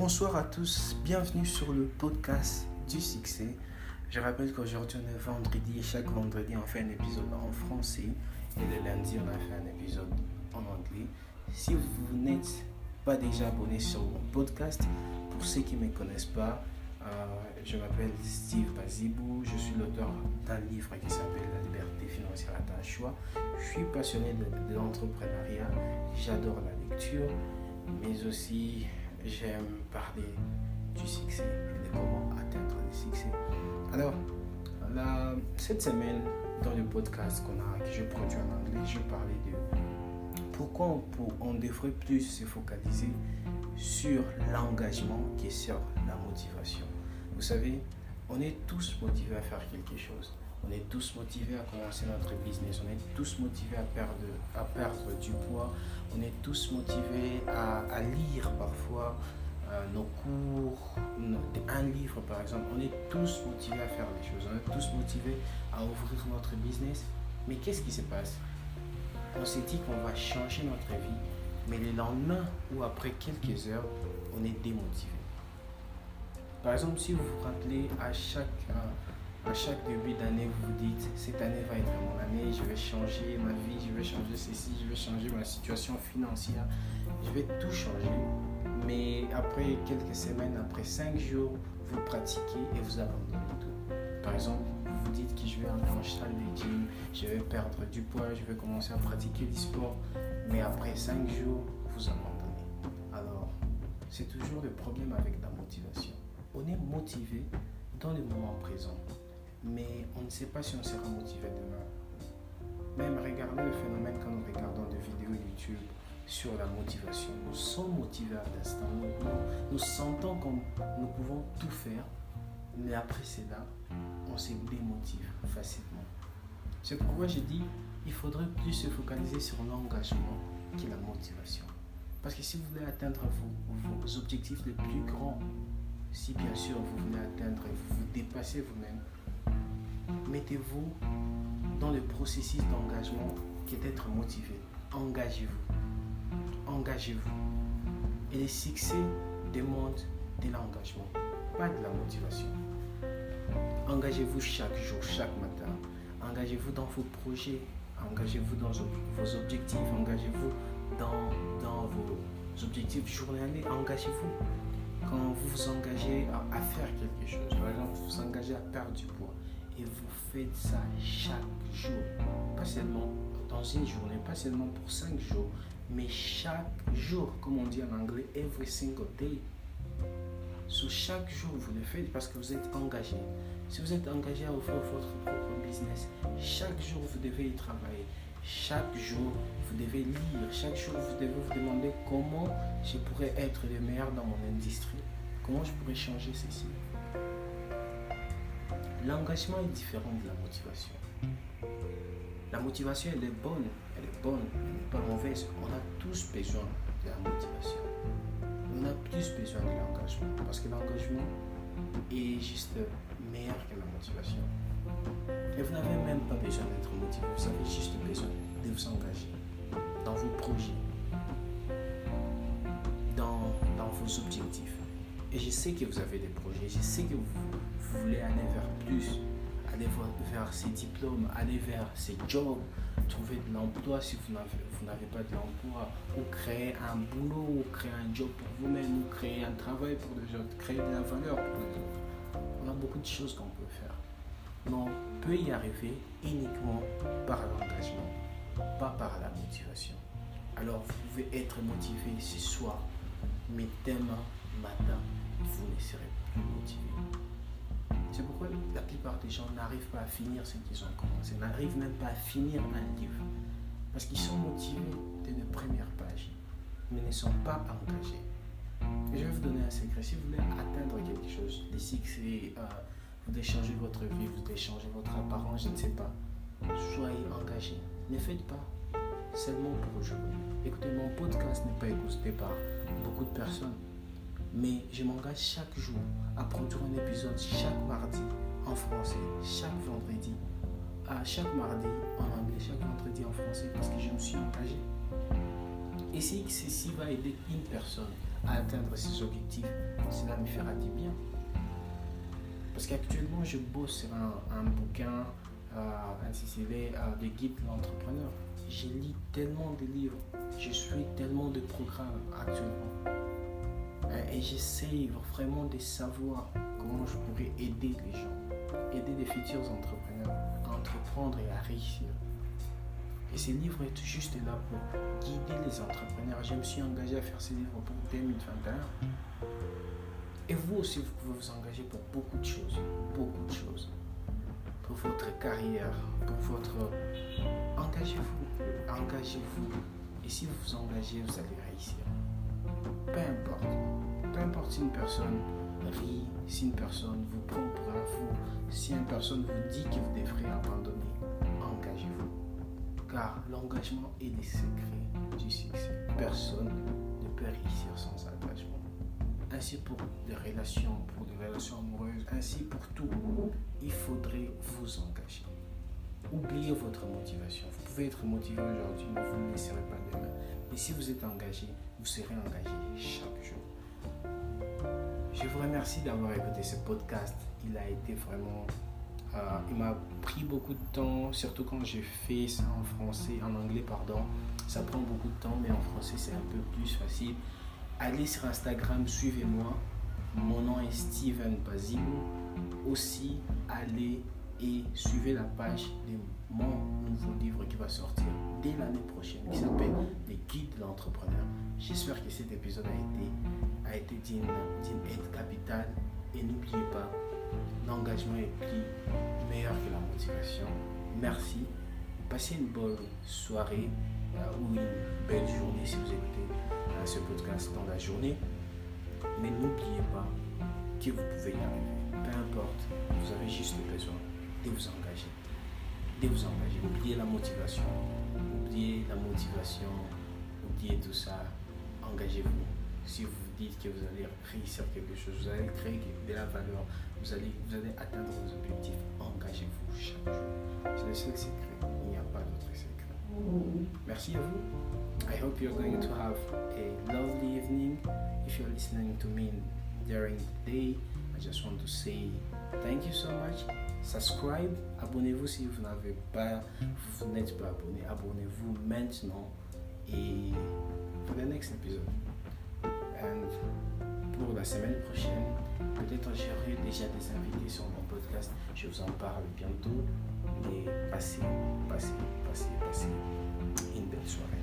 bonsoir à tous, bienvenue sur le podcast du succès. Je rappelle qu'aujourd'hui on est vendredi et chaque vendredi on fait un épisode en français et le lundi on a fait un épisode en anglais. Si vous n'êtes pas déjà abonné sur mon podcast, pour ceux qui ne me connaissent pas, euh, je m'appelle Steve Bazibou, je suis l'auteur d'un livre qui s'appelle La liberté financière à ta choix. Je suis passionné de, de l'entrepreneuriat, j'adore la lecture, mais aussi j'aime parler du succès et de comment atteindre le succès. Alors, cette semaine, dans le podcast qu'on a, que je produis en anglais, je parlais de pourquoi on, devrait plus se focaliser sur l'engagement que sur la motivation. Vous savez, on est tous motivés à faire quelque chose. On est tous motivés à commencer notre business. On est tous motivés à perdre, du poids. On est tous motivés à, lire parfois euh, nos cours, un livre par exemple. On est tous motivés à faire des choses. On est tous motivés à ouvrir notre business. Mais qu'est-ce qui se passe? On s'est dit qu'on va changer notre vie. Mais le lendemain ou après quelques heures, on est démotivé. Par exemple, si vous vous rappelez à chaque... Euh, à chaque début d'année, vous vous dites, cette année va être mon année, je vais changer ma vie, je vais changer ceci, je vais changer ma situation financière, je vais tout changer. Mais après quelques semaines, après cinq jours, vous pratiquez et vous abandonnez tout. Par exemple, vous dites que je vais aller en salle de gym, je vais perdre du poids, je vais commencer à pratiquer du sport. Mais après cinq jours, vous abandonnez. Alors, c'est toujours le problème avec la motivation. On est motivé dans le moment présent mais on ne sait pas si on sera motivé demain. Même regardez le phénomène quand nous regardons des vidéos YouTube sur la motivation. Nous sommes motivés à l'instant. Nous, sentons comme nous pouvons tout faire, mais après cela, on se démotive facilement. C'est pourquoi j'ai dit il faudrait plus se focaliser sur l'engagement que la motivation. Parce que si vous voulez atteindre vos, vos objectifs les plus grands, si bien sûr vous voulez atteindre et vous vous vous-même, mettez-vous dans le processus d'engagement qui est d'être motivé. Engagez-vous. Engagez-vous. Et le succès demande de l'engagement, pas de la motivation. Engagez-vous chaque jour, chaque matin. Engagez-vous dans vos projets. Engagez-vous dans vos objectifs. Engagez-vous dans, dans vos objectifs journaliers. Engagez-vous. Quand vous vous engagez à, à faire quelque chose, par exemple, vous vous engagez à perdre du poids, et vous faites ça chaque jour. Pas seulement dans une journée, pas seulement pour cinq jours, mais chaque jour, comme on dit en anglais, every single day. Sur chaque jour, vous le faites parce que vous êtes engagé. Si vous êtes engagé à ouvrir votre propre business, chaque jour, vous devez y travailler. Chaque jour, vous devez lire. Chaque jour, vous devez vous demander comment je pourrais être le meilleur dans mon industrie. Comment je pourrais changer ceci. L'engagement est différent de la motivation. La motivation, elle est bonne, elle est bonne, elle n'est pas mauvaise. On a tous besoin de la motivation. On a plus besoin de l'engagement parce que l'engagement est juste meilleur que la motivation. Et vous n'avez même pas besoin d'être motivé, vous avez juste besoin de vous engager dans vos projets, dans, dans vos objectifs. Et je sais que vous avez des projets, je sais que vous, voulez aller vers plus, aller vers ces diplômes, aller vers ces jobs, trouver de l'emploi si vous n'avez pas de l'emploi, ou créer un boulot, ou créer un job pour vous-même, ou créer un travail pour les autres, créer de la valeur pour les autres. On a beaucoup de choses qu'on peut faire. Mais on peut y arriver uniquement par l'engagement, pas par la motivation. Alors vous pouvez être motivé ce soir, mais demain matin, vous ne serez plus motivé. C'est pourquoi la plupart des gens n'arrivent pas à finir ce qu'ils ont commencé, n'arrivent même pas à finir un livre. Parce qu'ils sont motivés dès les premières pages, mais ne sont pas engagés. Et je vais vous donner un secret. Si vous voulez atteindre quelque chose, des succès, euh, vous voulez changer votre vie, vous voulez votre apparence, je ne sais pas, soyez engagés. Ne faites pas seulement pour aujourd'hui. Écoutez, mon podcast n'est pas écouté par beaucoup de personnes mais je m'engage chaque jour à produire un épisode chaque mardi en français, chaque vendredi, à chaque mardi en anglais, chaque vendredi en français parce que je me suis engagé. Et si ceci va aider une personne à atteindre ses objectifs, cela me fera du bien. Parce qu'actuellement, je bosse sur un, bouquin euh, intitulé euh, Le guide de l'entrepreneur. Je lis tellement de livres, je suis tellement de programmes actuellement. Et j'essaie vraiment de savoir comment je pourrais aider les gens, aider les futurs entrepreneurs à entreprendre et à réussir. Et ce livre est juste là pour guider les entrepreneurs. Je me suis engagé à faire ce livre pour 2021. Et vous aussi, vous pouvez vous engager pour beaucoup de choses. Beaucoup de choses. Pour votre carrière, pour votre... Engagez-vous. Engagez-vous. Et si vous vous engagez, vous allez réussir. Peu importe. Si une personne rit, si une personne vous prend pour un fou, si une personne vous dit que vous devrez abandonner car l'engagement est le secret du succès. Personne ne peut réussir sans engagement. Ainsi pour les relations, pour les relations amoureuses, ainsi pour tout, il faudrait vous engager. Oubliez votre motivation. Vous pouvez être motivé aujourd'hui, mais vous ne le serez pas demain. Et si vous êtes engagé, vous serez engagé chaque jour. Remercie d'avoir écouté ce podcast. Il a été vraiment euh, il m'a pris beaucoup de temps, surtout quand j'ai fait ça en français, en anglais, pardon. Ça prend beaucoup de temps, mais en français, c'est un peu plus facile. Allez sur Instagram, suivez-moi. Mon nom est Steven Basile. Aussi, allez et suivez la page de mon nouveau livre qui va sortir dès l'année prochaine, qui s'appelle Les guides de l'entrepreneur. J'espère que cet épisode a été, a été d'une aide capitale. Et n'oubliez pas, l'engagement est plus meilleur que la motivation. Merci. Passez une bonne soirée euh, ou une belle journée si vous écoutez euh, ce podcast dans la journée. Mais n'oubliez pas que vous pouvez y arriver. Peu importe, vous avez juste besoin de vous engager. De vous engager. Oubliez la motivation. Oubliez la motivation. Oubliez tout ça. Engagez-vous. Si vous dites que vous allez réussir quelque chose, vous allez créer de la valeur, vous allez, vous allez atteindre vos objectifs. Engagez-vous chaque jour. C'est le seul secret. Il n'y a pas d'autre secret. Merci à vous. I hope you're going to have a lovely evening. If you're listening to me during the day, I just want to say thank you so much. Subscribe, abonnez-vous si vous n'avez pas, vous n'êtes pas abonné, abonnez-vous maintenant et for the next episode. And pour la semaine prochaine, peut-être j'aurai déjà des invités sur mon podcast. Je vous en parle bientôt. Mais passez, passez, passez, passez une belle soirée.